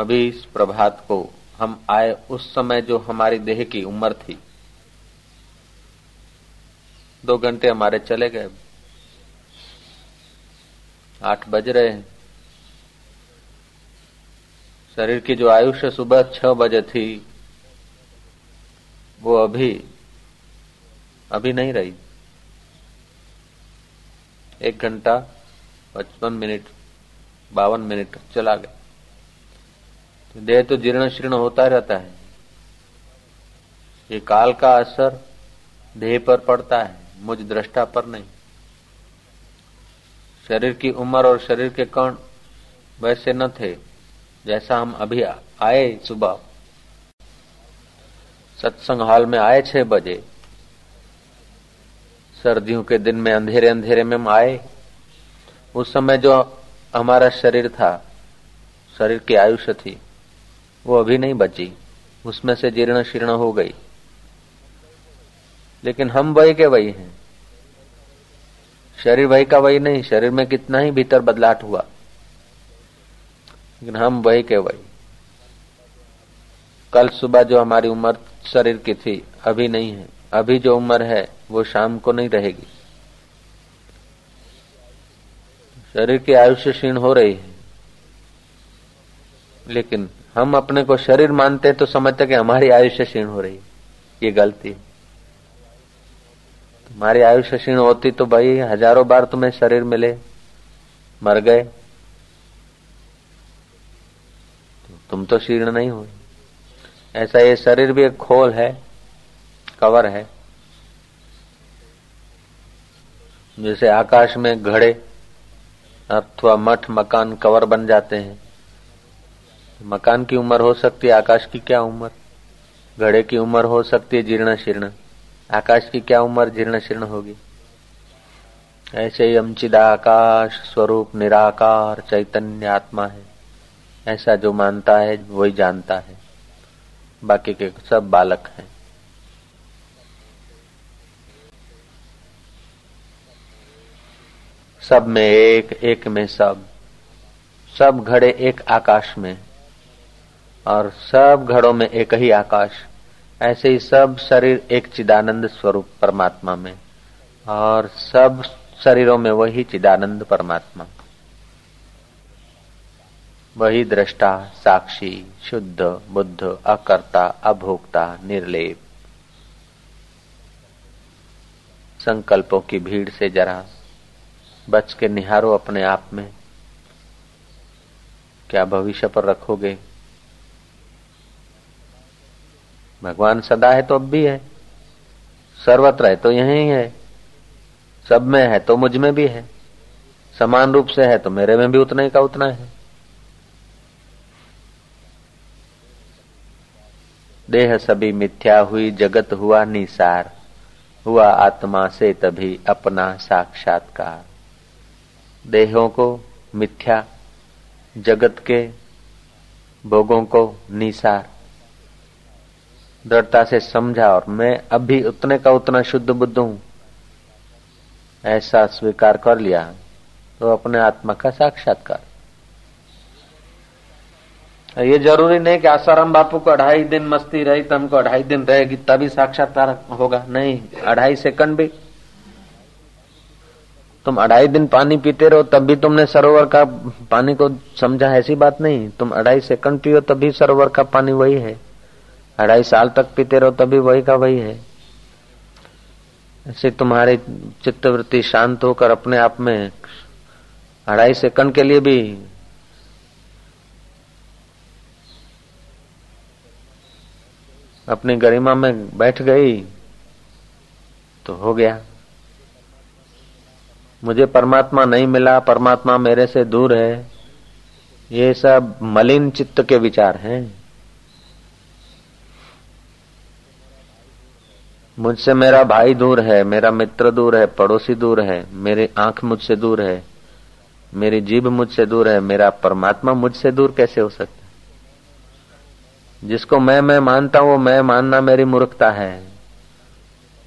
अभी इस प्रभात को हम आए उस समय जो हमारी देह की उम्र थी। दो घंटे हमारे चले गए। आठ बज रहे हैं। शरीर की जो आयुष्य सुबह छह बजे थी, वो अभी अभी नहीं रही। एक घंटा पचपन मिनट, बावन मिनट चला गया। तो देह तो जीर्ण शीर्ण होता रहता है। ये काल का असर देह पर पड़ता है, मुझ दृष्टा पर नहीं। शरीर की उम्र और शरीर के कण वैसे न थे, जैसा हम अभी आए सुबह। सत्संग हॉल में आए छह बजे। सर्दियों के दिन में अंधेरे अंधेरे में हम आए। उस समय जो हमारा शरीर था, शरीर की आयुष्य थी। वो अभी नहीं बची। उसमें से जीर्ण शीर्ण हो गई। लेकिन हम वही के वही हैं। शरीर वही का वही नहीं, शरीर में कितना ही भीतर बदलाव हुआ। लेकिन हम वही के वही। कल सुबह जो हमारी उम्र शरीर की थी, अभी नहीं है। अभी जो उम्र है, वो शाम को नहीं रहेगी। शरीर की आयुष्य क्षीण हो रही है। लेकिन हम अपने को शरीर मानते हैं तो समझते कि हमारी आयुष्य क्षीण हो रही ये गलती तुम्हारी आयुष्य क्षीण होती तो भाई हज़ारों बार तुम्हें शरीर मिले, मर गए। तो तुम तो शीर्ण नहीं हो ऐसा ये शरीर भी एक खोल है, कवर है, जैसे आकाश में घड़े अथवा मठ मकान कवर बन जाते हैं। मकान की उम्र हो सकती है, आकाश की क्या उम्र? घड़े की उम्र हो सकती है, जीर्ण शीर्ण। आकाश की क्या उम्र, जीर्ण शीर्ण होगी? ऐसे ही अमचिदा आकाश, स्वरूप निराकार, चैतन्य आत्मा है। ऐसा जो मानता है, वही जानता है। बाकी के सब बालक हैं। सब में एक एक में सब। सब घड़े एक आकाश में। और सब घड़ों में एक ही आकाश, ऐसे ही सब शरीर एक चिदानंद स्वरूप परमात्मा में, और सब शरीरों में वही चिदानंद परमात्मा। वही दृष्टा, साक्षी, शुद्ध, बुद्ध, अकर्ता, अभोक्ता, निर्लेप। संकल्पों की भीड़ से जरा, बच के निहारो अपने आप में। क्या भविष्य पर रखोगे? भगवान सदा है तो अब भी है। सर्वत्र है तो यही है। सब में है तो मुझमें भी है। समान रूप से है तो मेरे में भी उतना ही का उतना है। देह सभी मिथ्या हुई, जगत हुआ निसार। हुआ आत्मा से तभी अपना साक्षात्कार। देहों को मिथ्या, जगत के भोगों को निसार। दृढ़ता से समझा और मैं अभी उतने का उतना शुद्ध बुद्ध हूँ। ऐसा स्वीकार कर लिया तो अपने आत्मा का साक्षात्कार। ये ज़रूरी नहीं कि आसाराम बापू को अढ़ाई दिन मस्ती रही तो हमको अढ़ाई दिन रहेगी, तभी साक्षात्कार होगा। नहीं, अढ़ाई सेकंड भी। तुम अढ़ाई दिन पानी पीते रहो, तब भी तुमने सरोवर का पानी को समझा, ऐसी बात नहीं। तुम अढ़ाई सेकंड पियो, तभी सरोवर का पानी वही है। अढ़ाई साल तक पीते रहो, तभी वही का वही है। ऐसे तुम्हारी चित्तवृत्ति शांत होकर अपने आप में अढ़ाई सेकंड के लिए भी अपनी गरिमा में बैठ गई तो हो गया। मुझे परमात्मा नहीं मिला, परमात्मा मेरे से दूर है। ये सब मलिन चित्त के विचार हैं। मुझसे मेरा भाई दूर है, मेरा मित्र दूर है, पड़ोसी दूर है, मेरी आँख मुझसे दूर है, मेरी जीभ मुझसे दूर है, मेरा परमात्मा मुझसे दूर कैसे हो सकता है? जिसको मैं मैं मानता हूँ, वो मैं मानना मेरी मूर्खता है।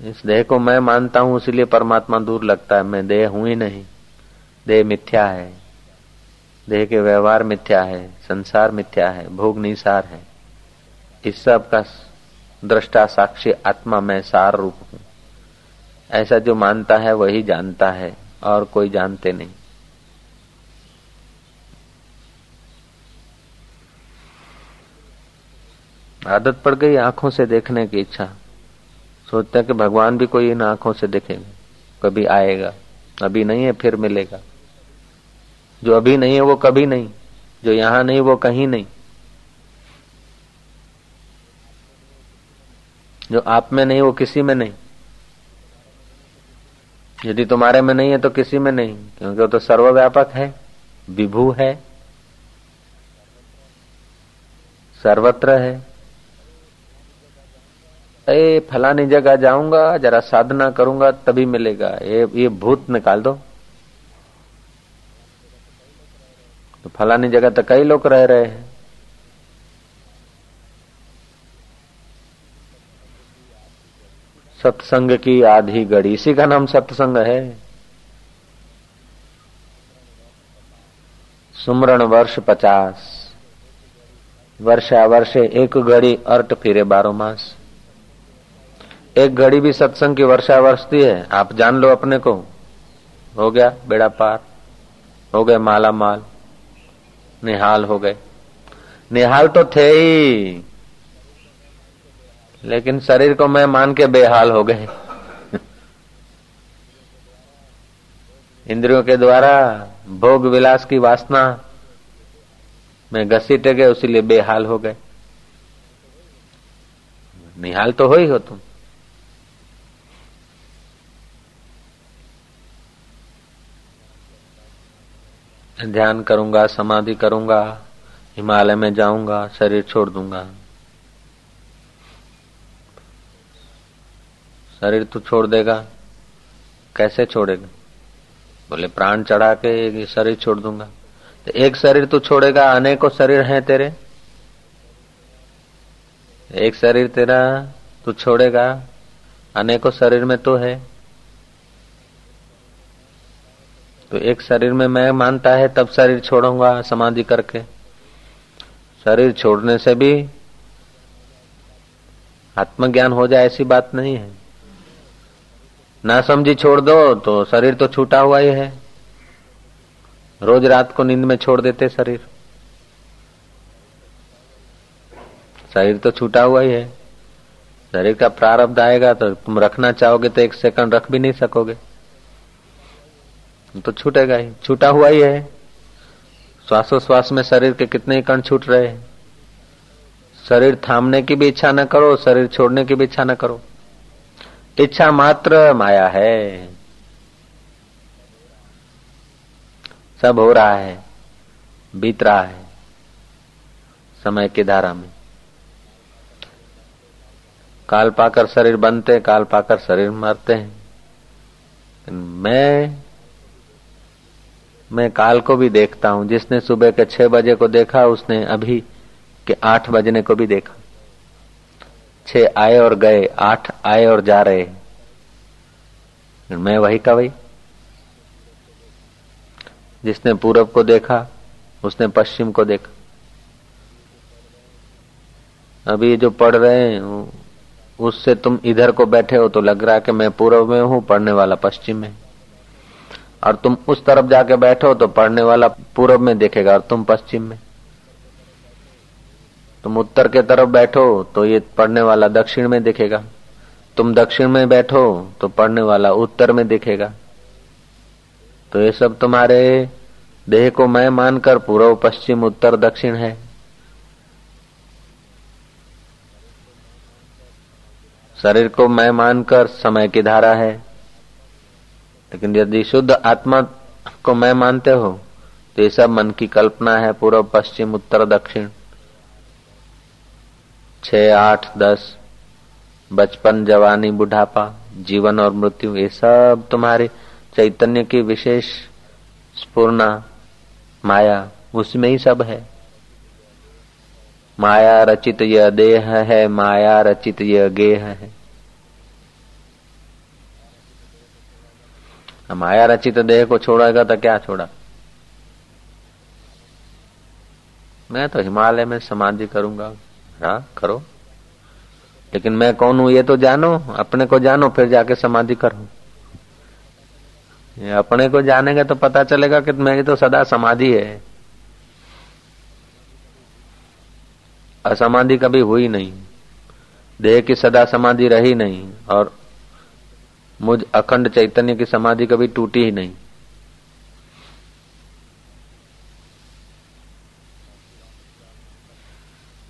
इस देह को मैं मानता हूँ, इसलिए परमात्मा दूर लगता है। मैं देह हूँ ही नहीं। देह मिथ्या है। देह के व्यवहार मिथ्या है, संसार मिथ्या है, भोग निसार है। इस सब का दृष्टा साक्षी आत्मा में सार रूप हूँ। ऐसा जो मानता है, वही जानता है, और कोई जानते नहीं। आदत पड़ गई आँखों से देखने की इच्छा। सोचता कि भगवान भी कोई इन आँखों से देखेगा। कभी आएगा, अभी नहीं है, फिर मिलेगा। जो अभी नहीं है, वो कभी नहीं। जो यहाँ नहीं, वो कहीं नहीं। जो आप में नहीं, वो किसी में नहीं। यदि तुम्हारे में नहीं है तो किसी में नहीं, क्योंकि वो तो सर्वव्यापक है, विभू है, सर्वत्र है। ए, फलानी जगह जाऊँगा, जरा साधना करूँगा, तभी मिलेगा। ये ये भूत निकाल दो। तो फलानी जगह तो कई लोग रह रहे हैं। सत्संग की आधी घड़ी। इसी का नाम सत्संग है। सुमरण वर्ष पचास। वर्षा वर्षे एक घड़ी अर्ट फिरे बारो मास। एक घड़ी भी सत्संग की वर्षा वर्षती है। आप जान लो अपने को। हो गया बेड़ा पार। हो गए माला माल। निहाल हो गए। निहाल तो थे ही। लेकिन शरीर को मैं मान के बेहाल हो गए इंद्रियों के द्वारा भोग विलास की वासना में घसीटे गए उसीलिए बेहाल हो गए। निहाल तो हो ही हो तुम। ध्यान करूँगा, समाधि करूँगा, हिमालय में जाऊँगा, शरीर छोड़ दूँगा। शरीर तू छोड़ देगा। कैसे छोड़ेगा? बोले, प्राण चढ़ा के शरीर छोड़ दूँगा। तो एक शरीर तू छोड़ेगा, अनेकों शरीर हैं तेरे। एक शरीर तेरा तू छोड़ेगा, अनेकों शरीर में तो है। तो एक शरीर में मैं मानता है, तब शरीर छोड़ूँगा समाधि करके। शरीर छोड़ने से भी आत्मज्ञान हो जाए ऐसी बात नहीं है। ना समझी छोड़ दो तो शरीर तो छूटा हुआ ही है। रोज रात को नींद में छोड़ देते शरीर। शरीर तो छूटा हुआ ही है। शरीर का प्रारब्ध आएगा तो तुम रखना चाहोगे तो एक सेकंड रख भी नहीं सकोगे। तो छूटेगा ही, छूटा हुआ ही है। श्वासोश्वास में शरीर के कितने कण छूट रहे हैं। शरीर थामने की भी इच्छा न करो, शरीर छोड़ने की भी इच्छा न करो। इच्छा मात्र माया है। सब हो रहा है, बीत रहा है, समय की धारा में। काल पाकर शरीर बनते काल पाकर शरीर मरते हैं। मैं मैं काल को भी देखता हूँ। जिसने सुबह के छह बजे को देखा, उसने अभी के आठ बजने को भी देखा। छह आए और गए, आठ आए और जा रहे। मैं वही का वही जिसने पूरब को देखा, उसने पश्चिम को देखा। अभी जो पढ़ रहे हैं, उससे तुम इधर को बैठे हो तो लग रहा है कि मैं पूर्व में हूँ, पढ़ने वाला पश्चिम में। और तुम उस तरफ़ जाके बैठो तो पढ़ने वाला पूर्व में देखेगा और तुम पश्चिम में। तुम उत्तर के तरफ़ बैठो तो ये पढ़ने वाला दक्षिण में दिखेगा। तुम दक्षिण में बैठो तो पढ़ने वाला उत्तर में दिखेगा। तो ये सब तुम्हारे देह को मैं मानकर पूर्व पश्चिम उत्तर दक्षिण है। शरीर को मैं मानकर समय की धारा है। लेकिन यदि शुद्ध आत्मा को मैं मानते हो तो ये सब मन की कल्पना है पूर्व पश्चिम उत्तर दक्षिण। छ आठ, दस, बचपन, जवानी, बुढ़ापा, जीवन और मृत्यु, ये सब तुम्हारे चैतन्य की विशेष स्पूर्णा माया उसमें ही सब है। माया रचित यह देह है, माया रचित यह गेह है। माया रचित देह को छोड़ेगा तो क्या छोड़ा? मैं तो हिमालय में समाधि करूँगा। हाँ करो। लेकिन मैं कौन हूँ, ये तो जानो, अपने को जानो, फिर जाके समाधि करो। ये अपने को जानेंगे तो पता चलेगा कि मेरी तो सदा समाधि है। असमाधि कभी हुई नहीं। देह की सदा समाधि रही नहीं, और मुझ अखंड चैतन्य की समाधि कभी टूटी ही नहीं।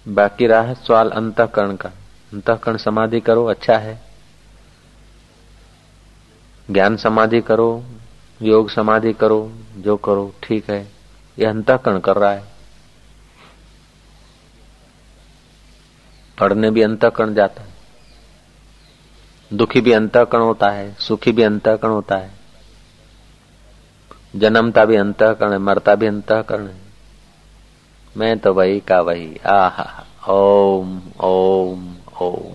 बाकी रहा है सवाल अंतकरण का। अंतकरण समाधि करो अच्छा है। ज्ञान समाधि करो, योग समाधि करो, जो करो, ठीक है। यह अंतकरण कर रहा है। पढ़ने भी अंतकरण जाता है। दुखी भी अंतकरण होता है, सुखी भी अंतकरण होता है। जन्मता भी अंतकरण है, मरता भी अंतकरण है। मैं तो वही का वही। आहा, ओम ओम ओम।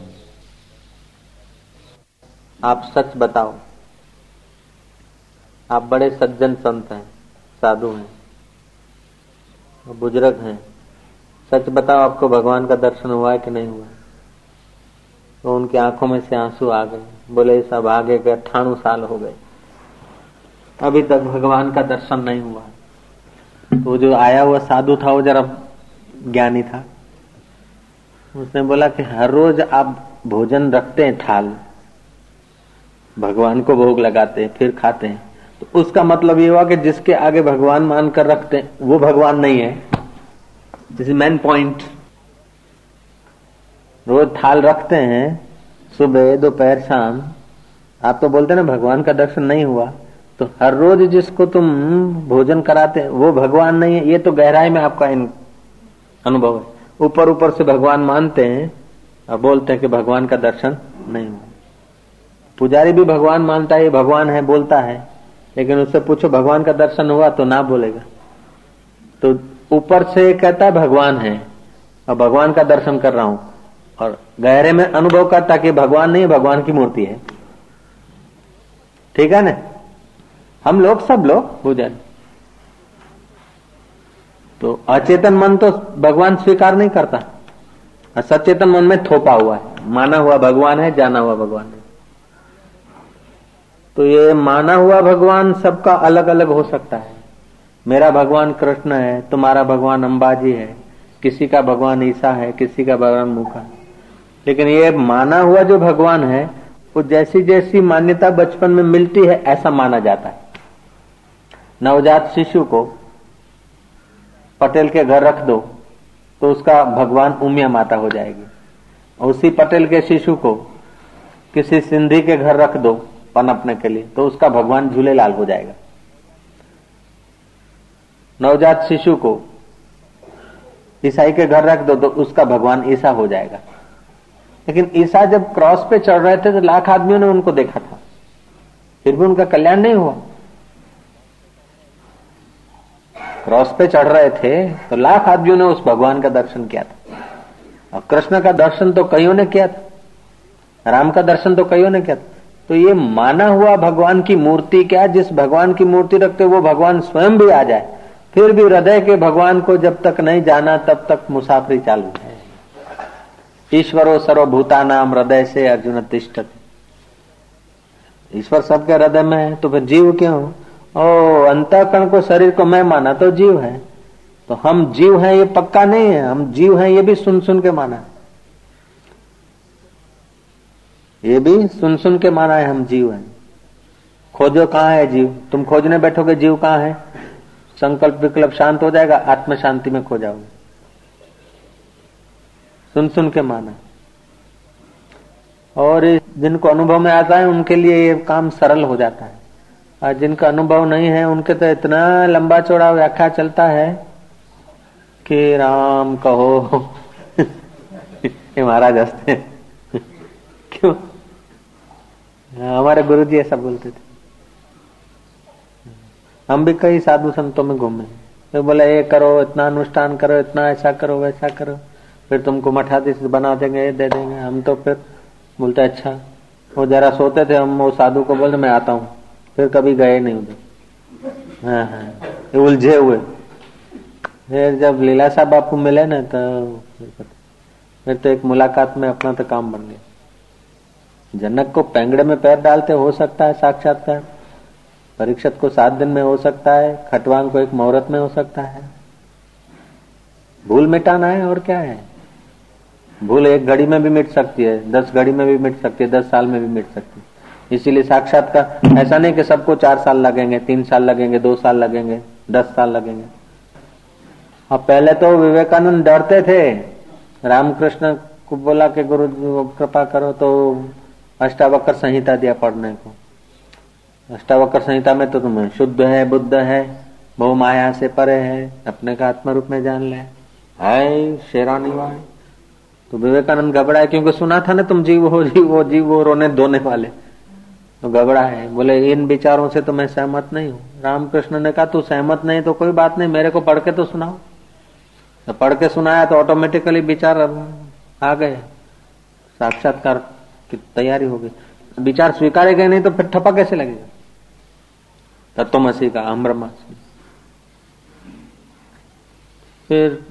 आप सच बताओ। आप बड़े सज्जन संत हैं, साधु हैं बुज़ुर्ग हैं। सच बताओ, आपको भगवान का दर्शन हुआ है कि नहीं हुआ तो उनकी आँखों में से आँसू आ गए। बोले सब आगे गए अठाणु साल हो गए। अभी तक भगवान का दर्शन नहीं हुआ तो जो आया हुआ साधु था, वो जरा ज्ञानी था। उसने बोला कि हर रोज आप भोजन रखते हैं थाल। भगवान को भोग लगाते हैं, फिर खाते हैं। तो उसका मतलब ये हुआ कि जिसके आगे भगवान मान कर रखते हैं, वो भगवान नहीं है। दिस मैन पॉइंट रोज थाल रखते हैं, सुबह, दोपहर, शाम। आप तो बोलते ना, भगवान का दर्शन नहीं हुआ। तो हर रोज जिसको तुम भोजन कराते वो भगवान नहीं है। ये तो गहराई में आपका अनुभव है। ऊपर ऊपर से भगवान मानते हैं और बोलते हैं कि भगवान का दर्शन नहीं हुआ। पुजारी भी भगवान मानता है, ये भगवान है, बोलता है। लेकिन उससे पूछो, भगवान का दर्शन हुआ तो ना बोलेगा। तो ऊपर से कहता है, भगवान है। और भगवान का दर्शन कर रहा हूँ। और गहरे में अनुभव करता कि भगवान नहीं, भगवान की मूर्ति है। ठीक है ना? हम लोग सब लोग पूजन तो अचेतन मन तो भगवान स्वीकार नहीं करता। सचेतन मन में थोपा हुआ है। माना हुआ भगवान है, जाना हुआ भगवान है। तो ये माना हुआ भगवान सबका अलग अलग हो सकता है। मेरा भगवान कृष्ण है, तुम्हारा भगवान अंबाजी है। किसी का भगवान ईसा है, किसी का भगवान मुखा लेकिन ये माना हुआ जो भगवान है, वो जैसी जैसी मान्यता बचपन में मिलती है, ऐसा माना जाता है। नवजात शिशु को पटेल के घर रख दो तो उसका भगवान उमिया माता हो जाएगी। उसी पटेल के शिशु को किसी सिंधी के घर रख दो पनपने के लिए तो उसका भगवान झूलेलाल हो जाएगा। नवजात शिशु को ईसाई के घर रख दो तो उसका भगवान ईसा हो जाएगा। लेकिन ईसा जब क्रॉस पे चढ़ रहे थे तो लाख आदमियों ने उनको देखा था। फिर भी उनका कल्याण नहीं हुआ। क्रॉस पे चढ़ रहे थे तो लाख आदमियों ने उस भगवान का दर्शन किया था। और कृष्ण का दर्शन तो कईयों ने किया था, राम का दर्शन तो कईयों ने किया था। तो ये माना हुआ भगवान की मूर्ति क्या, जिस भगवान की मूर्ति रखते वो भगवान स्वयं भी आ जाए, फिर भी हृदय के भगवान को जब तक नहीं जाना, तब तक मुसाफरी चालू है ईश्वरो सर्वभूता नाम हृदय से अर्जुन तिष्ट ईश्वर सबके हृदय में है तो फिर जीव क्यों? ओ अंतकरण को शरीर को मैं माना तो जीव है। तो हम जीव हैं, ये पक्का नहीं है। हम जीव हैं, ये भी सुन सुन के माना ये भी सुन सुन के माना है, हम जीव हैं। खोजो कहाँ है जीव? तुम खोजने बैठोगे, जीव कहाँ है? संकल्प विकल्प शांत हो जाएगा आत्म शांति में खो जाओगे। सुन सुन के माना। और जिनको अनुभव में आता है, उनके लिए ये काम सरल हो जाता है। और जिनका अनुभव नहीं है, उनके तो इतना लंबा चौड़ा व्याख्या चलता है कि राम कहो। ये महाराज हँसते क्यों? हमारे गुरु जी ऐसा बोलते थे। हम भी कई साधु संतों में घूमे। तो बोले, ये करो, इतना अनुष्ठान करो, इतना ऐसा करो, वैसा करो। फिर तुमको मठाधीश बना देंगे दे देंगे। हम तो फिर बोलते अच्छा। वो जरा सोते थे, हम वो साधु को बोलते, मैं आता हूँ। फिर कभी गए नहीं उधर। हाँ हाँ। उलझे हुए। फिर जब लीला साहब आपको मिले ना तो फिर तो एक मुलाकात में अपना तो काम बन गया। जनक को पेंगड़े में पैर डालते हो सकता है साक्षात्कार। परीक्षत को सात दिन में हो सकता है। खटवान को एक मुहूर्त में हो सकता है। भूल मिटाना है और क्या है? भूल एक घड़ी में भी मिट सकती है, दस घड़ी में भी मिट सकती है, दस साल में भी मिट सकती है। इसीलिए साक्षात का ऐसा नहीं कि सबको चार साल लगेंगे, तीन साल लगेंगे, दो साल लगेंगे, दस साल लगेंगे। अब पहले तो विवेकानंद डरते थे। रामकृष्ण को बोला कि गुरु, कृपा करो तो अष्टावक्र संहिता दिया पढ़ने को। अष्टावक्र संहिता में तो तुम्हें शुद्ध है, बुद्ध है, बहु माया से परे है, अपने का आत्म रूप में जान ले। है शेरानी वाय तो विवेकानंद घबरा क्योंकि सुना था ना तुम जीव हो जीव हो जीव हो, रोने, धोने वाले। तो घबरा है बोले, इन विचारों से तो मैं सहमत नहीं हूँ। रामकृष्ण ने कहा, तू सहमत नहीं तो कोई बात नहीं, मेरे को पढ़ के तो सुनाओ। तो पढ़ के सुनाया तो ऑटोमेटिकली विचार आ गए। साक्षात्कार की तैयारी हो गई। विचार स्वीकारे गए नहीं तो फिर ठप्पा कैसे लगेगा? तत्वमसी का अहम ब्रह्मास्मि फिर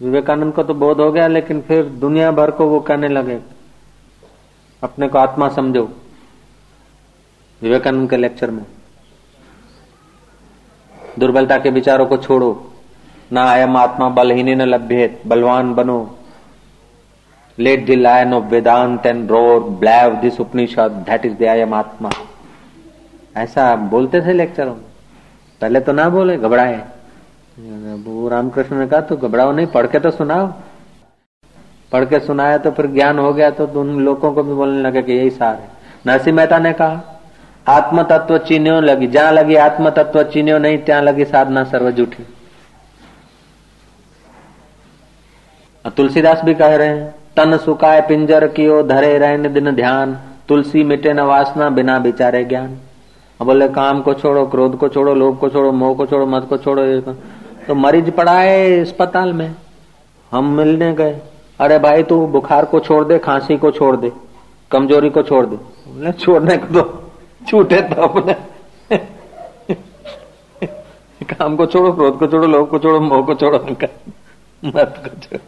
विवेकानंद को तो बोध हो गया, लेकिन फिर दुनिया भर को वो कहने लगे अपने को आत्मा समझो। विवेकानंद के लेक्चर में। दुर्बलता के विचारों को छोड़ो। ना आयम आत्मा बलहीन न लभ्येत, बलवान बनो। Let the lion of Vedanta and roar brave this Upanishad that is the atma ऐसा बोलते थे लेक्चरों में पहले तो ना बोले, घबराए। वो रामकृष्ण ने कहा तो घबराओ नहीं, पढ़ के तो सुनाओ। पढ़ के सुनाया तो फिर ज्ञान हो गया तो उन लोगों को भी बोलने लगे कि यही सार है। नरसिंह मेहता ने कहा आत्म तत्व चीन्यो लगी, जहाँ लगी आत्म तत्व चीन्यो नहीं त्या लगी साधना सर्व जूठी तुलसीदास भी कह रहे हैं, तन सुखाए पिंजर कियो, धरे रहने दिन ध्यान, तुलसी मिटे न वासना बिना बिचारे ज्ञान। बोले, काम को छोड़ो, क्रोध को छोड़ो, लोभ को छोड़ो, मोह को छोड़ो मत को छोड़ो तो मरीज़ पड़ा है अस्पताल में, हम मिलने गए। अरे भाई तू बुखार को छोड़ दे, खांसी को छोड़ दे, कमज़ोरी को छोड़ दे। बोले, छोड़ने को तो छूटे तो अपने। काम को छोड़ो, क्रोध को छोड़ो, लोभ को छोड़ो, मोह को छोड़ो मत को छोड़ो।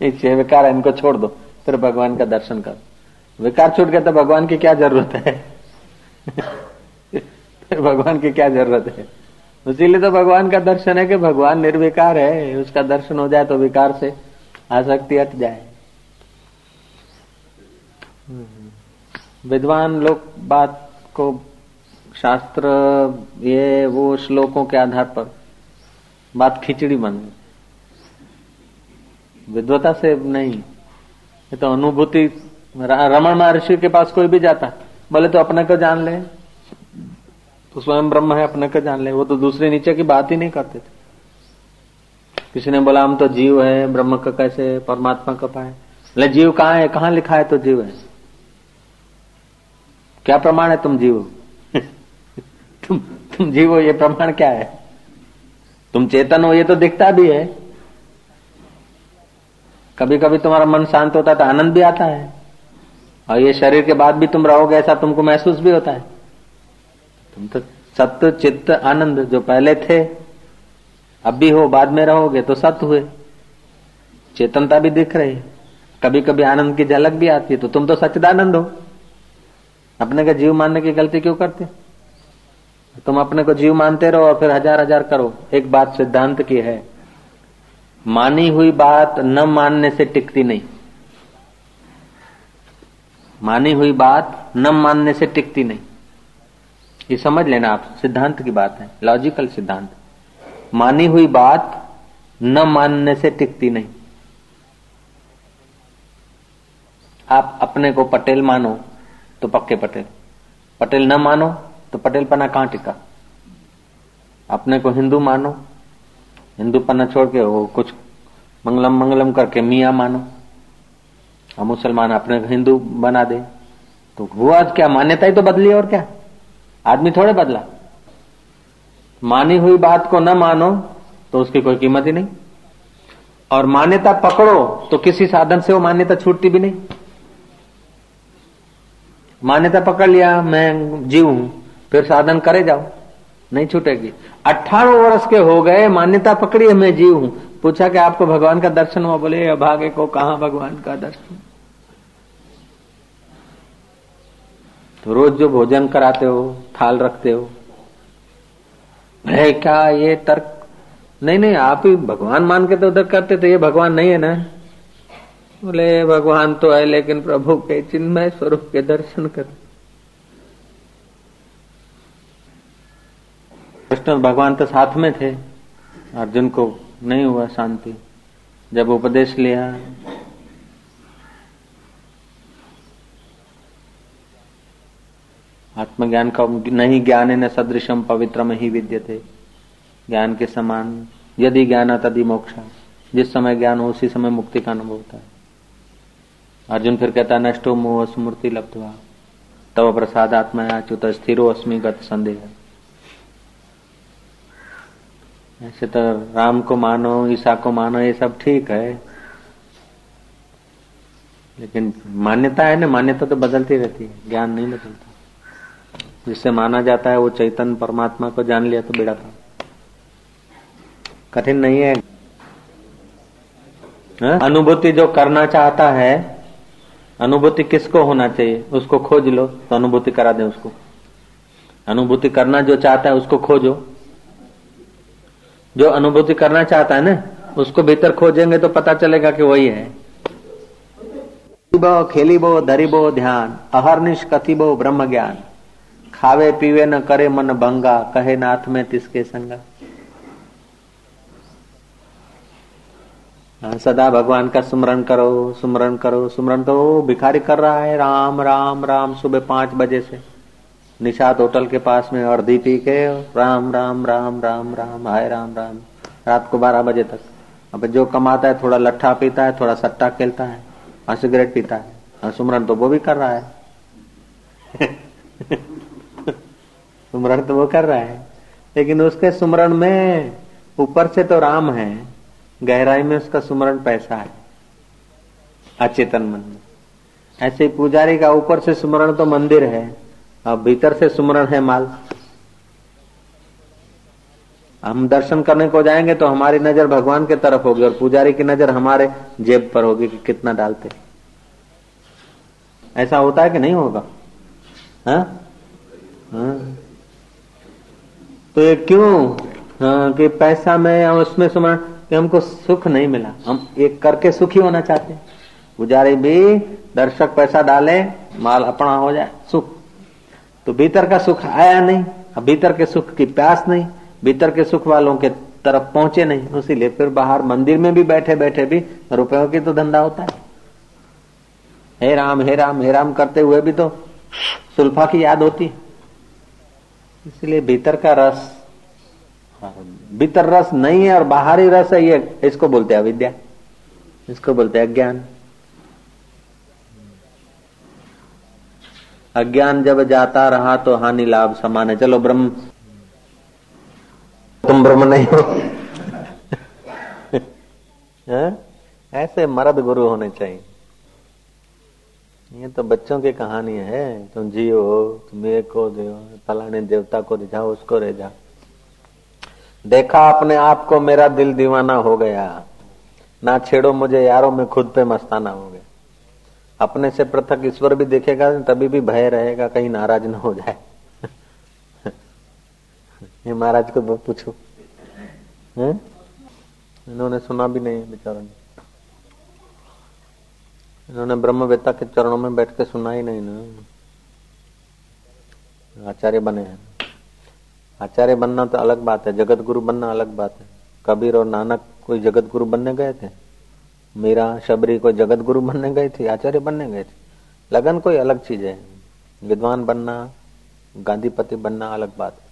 ये विकार है इनको छोड़ दो फिर भगवान का दर्शन करो। विकार छूट गया तो भगवान की क्या ज़रूरत है? फिर भगवान की क्या ज़रूरत है? इसीलिए तो भगवान का दर्शन है कि भगवान निर्विकार है। उसका दर्शन हो जाए तो विकार से आसक्ति हट जाए। विद्वान लोग बात को शास्त्र, ये, वो श्लोकों के आधार पर बात खिचड़ी बन गई। विद्वता से नहीं। ये तो अनुभूति रमन महर्षि के पास कोई भी जाता बोले तो अपने को जान ले। तो स्वयं ब्रह्म है, अपने का जान ले। वो तो दूसरे नीचे की बात ही नहीं करते थे। किसी ने बोला, हम तो जीव है, ब्रह्म का कैसे, परमात्मा का पाए? बोले, जीव कहाँ है? कहाँ लिखा है तो जीव है? क्या प्रमाण है तुम जीव? तुम तुम जीव हो ये प्रमाण क्या है? तुम चेतन हो, ये तो दिखता भी है। कभी कभी तुम्हारा मन शांत होता है तो आनंद भी आता है। और ये शरीर के बाद भी तुम रहोगे, ऐसा तुमको महसूस भी होता है। तुम तो सत्य चित्त, आनंद जो पहले थे, अब भी हो, बाद में रहोगे तो सत्य हुए। चेतनता भी दिख रही। कभी कभी आनंद की झलक भी आती है तो तुम तो सच्चिदानंद हो। अपने का जीव मानने की गलती क्यों करते? तुम अपने को जीव मानते रहो और फिर हज़ार हज़ार करो। एक बात सिद्धांत की है, मानी हुई बात न मानने से टिकती नहीं। मानी हुई बात न मानने से टिकती नहीं। ये समझ लेना आप, सिद्धांत की बात है लॉजिकल सिद्धांत। मानी हुई बात न मानने से टिकती नहीं। आप अपने को पटेल मानो तो पक्के पटेल। पटेल न मानो तो पटेल पना कहाँ टिका? अपने को हिंदू मानो हिंदू पन्ना छोड़ के वो कुछ मंगलम मंगलम करके मिया मानो। और मुसलमान अपने हिंदू बना दे। तो हुआ क्या, मान्यता ही तो बदली और क्या? आदमी थोड़े बदला। मानी हुई बात को न मानो तो उसकी कोई कीमत ही नहीं। और मान्यता पकड़ो तो किसी साधन से वो मान्यता छूटती भी नहीं। मान्यता पकड़ लिया, मैं जीव हूँ फिर साधन करे जाओ नहीं छूटेगी। अठारह वर्ष के हो गए, मान्यता पकड़ी है, मैं जीव हूँ पूछा कि आपको भगवान का दर्शन हुआ? बोले अभागे को कहा भगवान का दर्शन? तो रोज जो भोजन कराते हो, थाल रखते हो। क्या ये तर्क? नहीं नहीं, आप ही भगवान मान के तो उधर करते तो ये भगवान नहीं है ना? बोले, भगवान तो है, लेकिन प्रभु के चिन्मय स्वरूप के दर्शन कर। कृष्ण भगवान तो साथ में थे। अर्जुन को नहीं हुआ शांति। जब उपदेश लिया आत्मज्ञान का नहीं, ज्ञान है न सदृशम पवित्र में ही विद्य थे ज्ञान के समान, यदि ज्ञान तदि मोक्षा। जिस समय ज्ञान हो, उसी समय मुक्ति का अनुभव होता है। अर्जुन फिर कहता, नष्टो मोह स्मृति लब्धवा। तब प्रसाद आत्मा अच्युत स्थिरो अस्मी गत संदेह। ऐसे तो राम को मानो, ईसा को मानो, ये सब ठीक है। लेकिन मान्यता है ना, मान्यता तो बदलती रहती है, ज्ञान नहीं बदलता। जिससे माना जाता है वो चैतन्य परमात्मा को जान लिया तो बेड़ा था। कठिन नहीं है। हा? अनुभूति जो करना चाहता है, अनुभूति किसको होना चाहिए? उसको खोज लो तो अनुभूति करा दे उसको। अनुभूति करना जो चाहता है उसको खोजो। जो अनुभूति करना चाहता है ना, उसको भीतर खोजेंगे तो पता चलेगा कि वही है। खेली बो धरी बो ध्यान, अहरनिश कथी बो ब्रह्म ज्ञान खावे पीवे न करे मन भंगा कहे नाथ में तिसके संगा। हाँ, सदा भगवान का सुमरण करो सुमरण करो सुमरण तो भिखारी कर रहा है राम राम राम सुबह पाँच बजे से। निषाद होटल के पास में अर्धी पी के राम राम राम राम राम हाय राम राम रात को बारह बजे तक। अब जो कमाता है थोड़ा लट्ठा पीता है थोड़ा सट्टा खेलता है और सिगरेट पीता है और सुमरण तो वो भी कर रहा है। सुमरण तो वो कर रहा है। लेकिन उसके सुमरण में ऊपर से तो राम है। गहराई में उसका सुमरण पैसा है। अचेतन मन में। ऐसे पुजारी का ऊपर से सुमरण तो मंदिर है, और भीतर से सुमरण है माल। हम दर्शन करने को जाएँगे तो हमारी नज़र भगवान के तरफ़ होगी, और पुजारी की नज़र हमारे जेब पर होगी कि कितना डालते ऐसा होता है कि नहीं होगा? हा? हा? तो ये क्यों? हाँ, कि पैसा में उसमें सुमरण कि हमको सुख नहीं मिला। हम एक करके सुखी होना चाहते हैं। पुजारी भी दर्शक पैसा डाले माल अपना हो जाए सुख। तो भीतर का सुख आया नहीं अब भीतर के सुख की प्यास नहीं भीतर के सुख वालों के तरफ़ पहुँचे नहीं। इसीलिए फिर बाहर मंदिर में भी बैठे बैठे भी रुपयों की तो धंधा होता है। हे राम हे राम हे राम करते हुए भी तो सुल्फा की याद होती है। इसलिए भीतर का रस भीतर रस नहीं है और बाहरी रस है, ये इसको बोलते हैं अविद्या। इसको बोलते हैं अज्ञान। अज्ञान जब जाता रहा तो हानि लाभ समान है। चलो ब्रह्म। तुम ब्रह्म नहीं हो? ऐसे मर्द गुरु होने चाहिए। ये तो बच्चों की कहानी है। तुम जियो, तुम एक को दो, फलाने देवता को रिझाओ उसको रिझा देखा अपने आप को मेरा दिल दीवाना हो गया। ना छेड़ो मुझे, यारो में खुद पे मस्ताना हो गया। अपने से पृथक ईश्वर भी देखेगा, तभी भी भय रहेगा, कहीं नाराज़ ना हो जाए। ये महाराज को पूछो। इन्होंने सुना भी नहीं, बेचारों ने। इन्होंने ब्रह्मवेता के चरणों में बैठ के सुना ही नहीं ना। आचार्य बने हैं। आचार्य बनना तो अलग बात है जगत गुरु बनना अलग बात है। कबीर और नानक कोई जगत गुरु बनने गए थे? मीरा, शबरी कोई जगत गुरु बनने गए थे? आचार्य बनने गए थे। लगन कोई अलग चीज़ है। विद्वान बनना, गांधीपति बनना अलग बात है।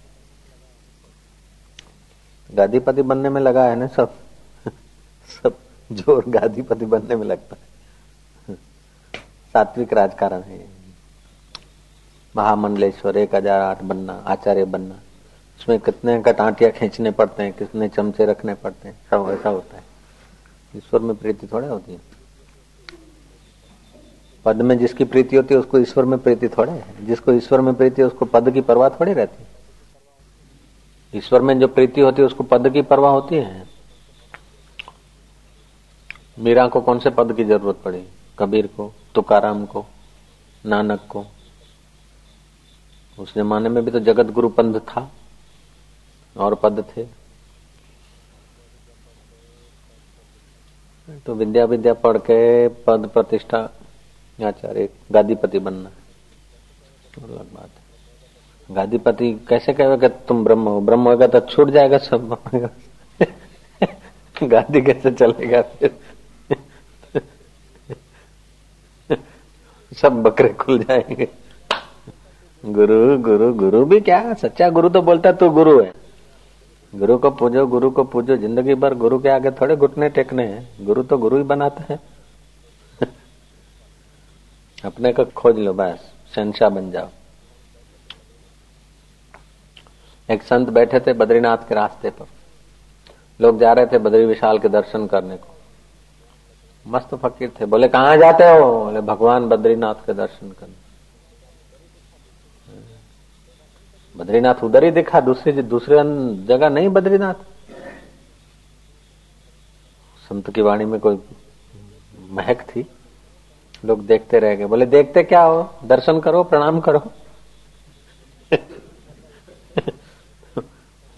गांधीपति बनने में लगा है ना सब? सब ज़ोर गांधीपति बनने में लगता है। सात्विक राजकारण है। महामंडलेश्वर, एक हज़ार आठ बनना, आचार्य बनना। उसमें कितने का कटाटिया खींचने पड़ते हैं, कितने चमचे रखने पड़ते हैं, सब ऐसा होता है। ईश्वर में प्रीति थोड़े होती है। पद में जिसकी प्रीति होती है, उसको ईश्वर में प्रीति थोड़े है। जिसको ईश्वर में प्रीति है, उसको पद की परवाह थोड़ी रहती है। ईश्वर में जो प्रीति होती है, उसको पद की परवाह होती है। मीरा को कौन से पद की ज़रूरत पड़ी? कबीर को? तुकाराम को, नानक को। उस जमाने में भी तो जगत गुरु पंथ था और पद थे। तो विद्या विद्या पढ़ के पद प्रतिष्ठा, आचार्य, गादीपति बनना। अलग बात है। गादीपति कैसे कहेगा तुम ब्रह्म हो? ब्रह्म होगा तो छूट जाएगा सब। गादी कैसे चलेगा फिर? सब बकरे खुल जाएँगे। गुरु गुरु गुरु भी क्या? सच्चा गुरु तो बोलता तू गुरु है। गुरु को पूजो, गुरु को पूजो। ज़िंदगी भर गुरु के आगे थोड़े घुटने टेकने हैं। गुरु तो गुरु ही बनाता है। अपने को खोज लो बस शहनशाह बन जाओ। एक संत बैठे थे बद्रीनाथ के रास्ते पर। लोग जा रहे थे बद्री विशाल के दर्शन करने को। मस्त फकीर थे। बोले, कहा जाते हो? बोले, भगवान बद्रीनाथ के दर्शन करने। बद्रीनाथ उधर ही दिखा, दूसरी दूसरे जगह नहीं बद्रीनाथ। संत की वाणी में कोई महक थी। लोग देखते रह गए। बोले, देखते क्या हो? दर्शन करो, प्रणाम करो।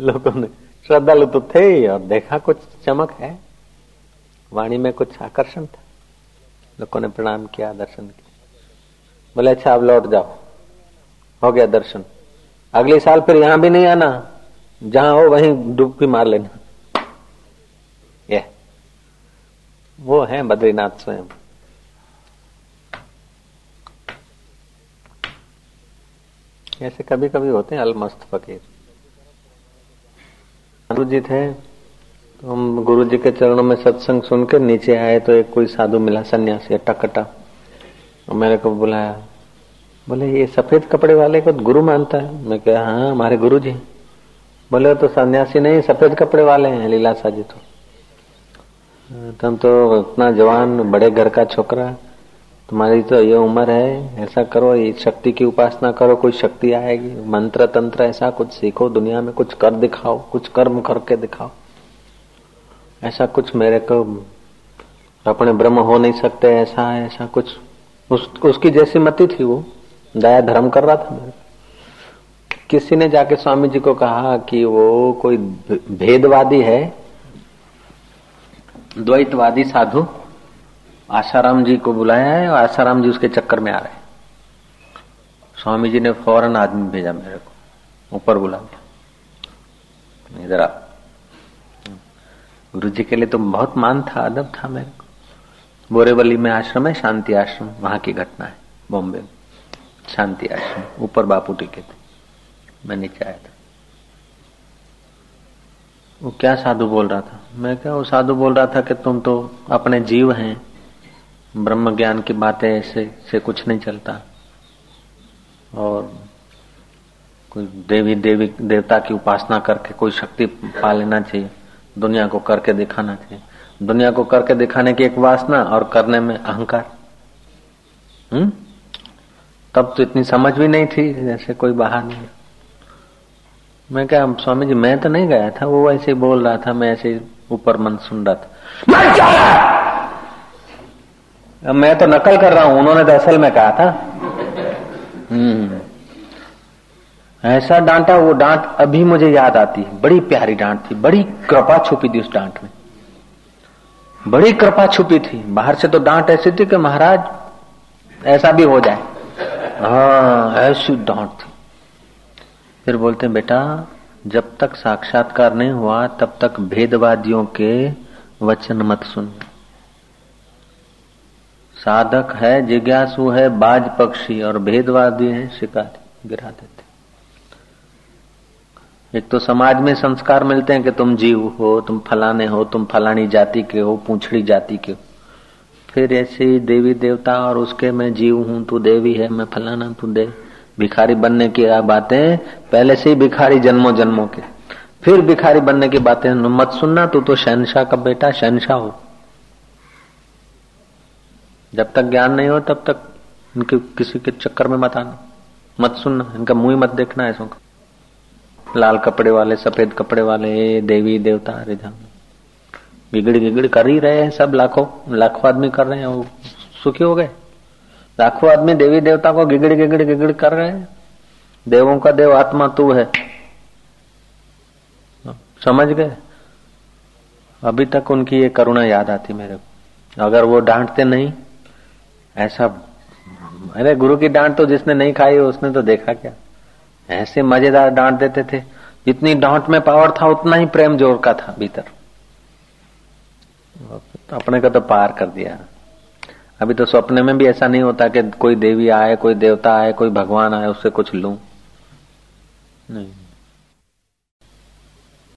लोगों ने, श्रद्धालु तो थे और देखा कुछ चमक है। वाणी में कुछ आकर्षण था। लोगों ने प्रणाम किया दर्शन किया बोले अच्छा अब लौट जाओ। हो गया दर्शन। अगले साल फिर यहाँ भी नहीं आना। जहाँ हो, वहीं डुबकी मार लेना। ये। वो है बद्रीनाथ स्वयं। ऐसे कभी कभी होते हैं अलमस्त फकीर। जी थे तो हम गुरु जी के चरणों में सत्संग सुन के नीचे आए तो एक कोई साधु मिला, सन्यासी अट्टा कट्टा मेरे को बुलाया? बोले, ये सफ़ेद कपड़े वाले को गुरु मानता है। मैं क्या हाँ हमारे गुरु जी बोले तो सन्यासी नहीं, सफ़ेद कपड़े वाले हैं लीलासा जी तो। तुम तो इतना जवान, बड़े घर का छोकरा, तुम्हारी तो ये उम्र है, ऐसा करो, ये शक्ति की उपासना करो, कोई शक्ति आएगी। मंत्र तंत्र ऐसा कुछ सीखो, दुनिया में कुछ कर दिखाओ, कुछ कर्म करके दिखाओ। ऐसा कुछ मेरे को अपने ब्रह्म हो नहीं सकते ऐसा ऐसा कुछ। उस, उसकी जैसी मति थी वो दया धर्म कर रहा था मेरे किसी ने जाके स्वामी जी को कहा कि वो कोई भेदवादी है द्वैतवादी साधु आशाराम जी को बुलाया है और आशाराम जी उसके चक्कर में आ रहे स्वामी जी ने फ़ौरन आदमी भेजा मेरे को ऊपर बुला दिया इधर आ। गुरु जी के लिए तो बहुत मान था अदब था मेरे को। बोरेवली में आश्रम है, शांति आश्रम, वहाँ की घटना है, बॉम्बे में। शांति आश्रम, ऊपर बापू टिके थे। मैं नीचे आया था। वो क्या साधु बोल रहा था? मैं क्या, वो साधु बोल रहा था कि तुम तो अपने जीव हैं। ब्रह्म ज्ञान की बातें ऐसे से कुछ नहीं चलता। और कोई देवी देवी देवता की उपासना करके कोई शक्ति पा लेना चाहिए। दुनिया को करके दिखाना चाहिए। दुनिया को करके दिखाने की एक वासना और करने में अहंकार। हम्म? तब तो इतनी समझ भी नहीं थी, जैसे कोई बाहर नहीं मैं क्या स्वामी जी, मैं तो नहीं गया था, वो ऐसे बोल रहा था, मैं ऐसे ऊपर मन सुन रहा था। मैं क्या मैं तो नकल कर रहा हूँ, उन्होंने तो असल में कहा था। हम्म। ऐसा डांटा, वो डांट अभी मुझे याद आती है। बड़ी प्यारी डांट थी, बड़ी कृपा छुपी थी उस डांट में। बड़ी कृपा छुपी थी। बाहर से तो डांट ऐसी थी कि महाराज, ऐसा भी हो जाए। हाँ ऐसी डांट थी। फिर बोलते बेटा, जब तक साक्षात्कार नहीं हुआ, तब तक भेदवादियों के वचन मत सुन। साधक है, जिज्ञासु है, बाज पक्षी और भेदवादी है, शिकारी, गिरा देते एक तो समाज में संस्कार मिलते हैं कि तुम जीव हो, तुम फलाने हो, तुम फलानी जाति के हो, पूछड़ी जाति के हो। फिर ऐसे ही देवी देवता और उसके मैं जीव हूँ, तू देवी है, मैं फलाना, तू देव भिखारी बनने की बातें पहले से ही भिखारी जन्मों जन्मों के। फिर भिखारी बनने की बातें मत सुनना, तू तो शहनशाह का बेटा, शहनशाह हो। जब तक ज्ञान नहीं हो, तब तक इनके किसी के चक्कर में मत आना। मत सुनना, इनका मुँह मत देखना ऐसों का। लाल कपड़े वाले, सफ़ेद कपड़े वाले देवी, देवता अरे जान गिगड़ गिगड़ कर ही रहे हैं सब, लाखों लाखों आदमी कर रहे हैं, वो सुखी हो गए। लाखों आदमी देवी, देवता को गिगड़ गिगड़ गिगड़ कर रहे हैं। देवों का देव आत्मा तू है। समझ गए? अभी तक उनकी ये करुणा याद आती मेरे को। अगर वो डांटते नहीं, ऐसा, अरे गुरु की डांट तो जिसने नहीं खाई, उसने तो देखा क्या? ऐसे मज़ेदार डांट देते थे। जितनी डांट में पावर था, उतना ही प्रेम ज़ोर का था भीतर। अपने का तो पार कर दिया। अभी तो सपने में भी ऐसा नहीं होता कि कोई देवी आए, कोई देवता आए, कोई भगवान आए, उससे कुछ लू। नहीं।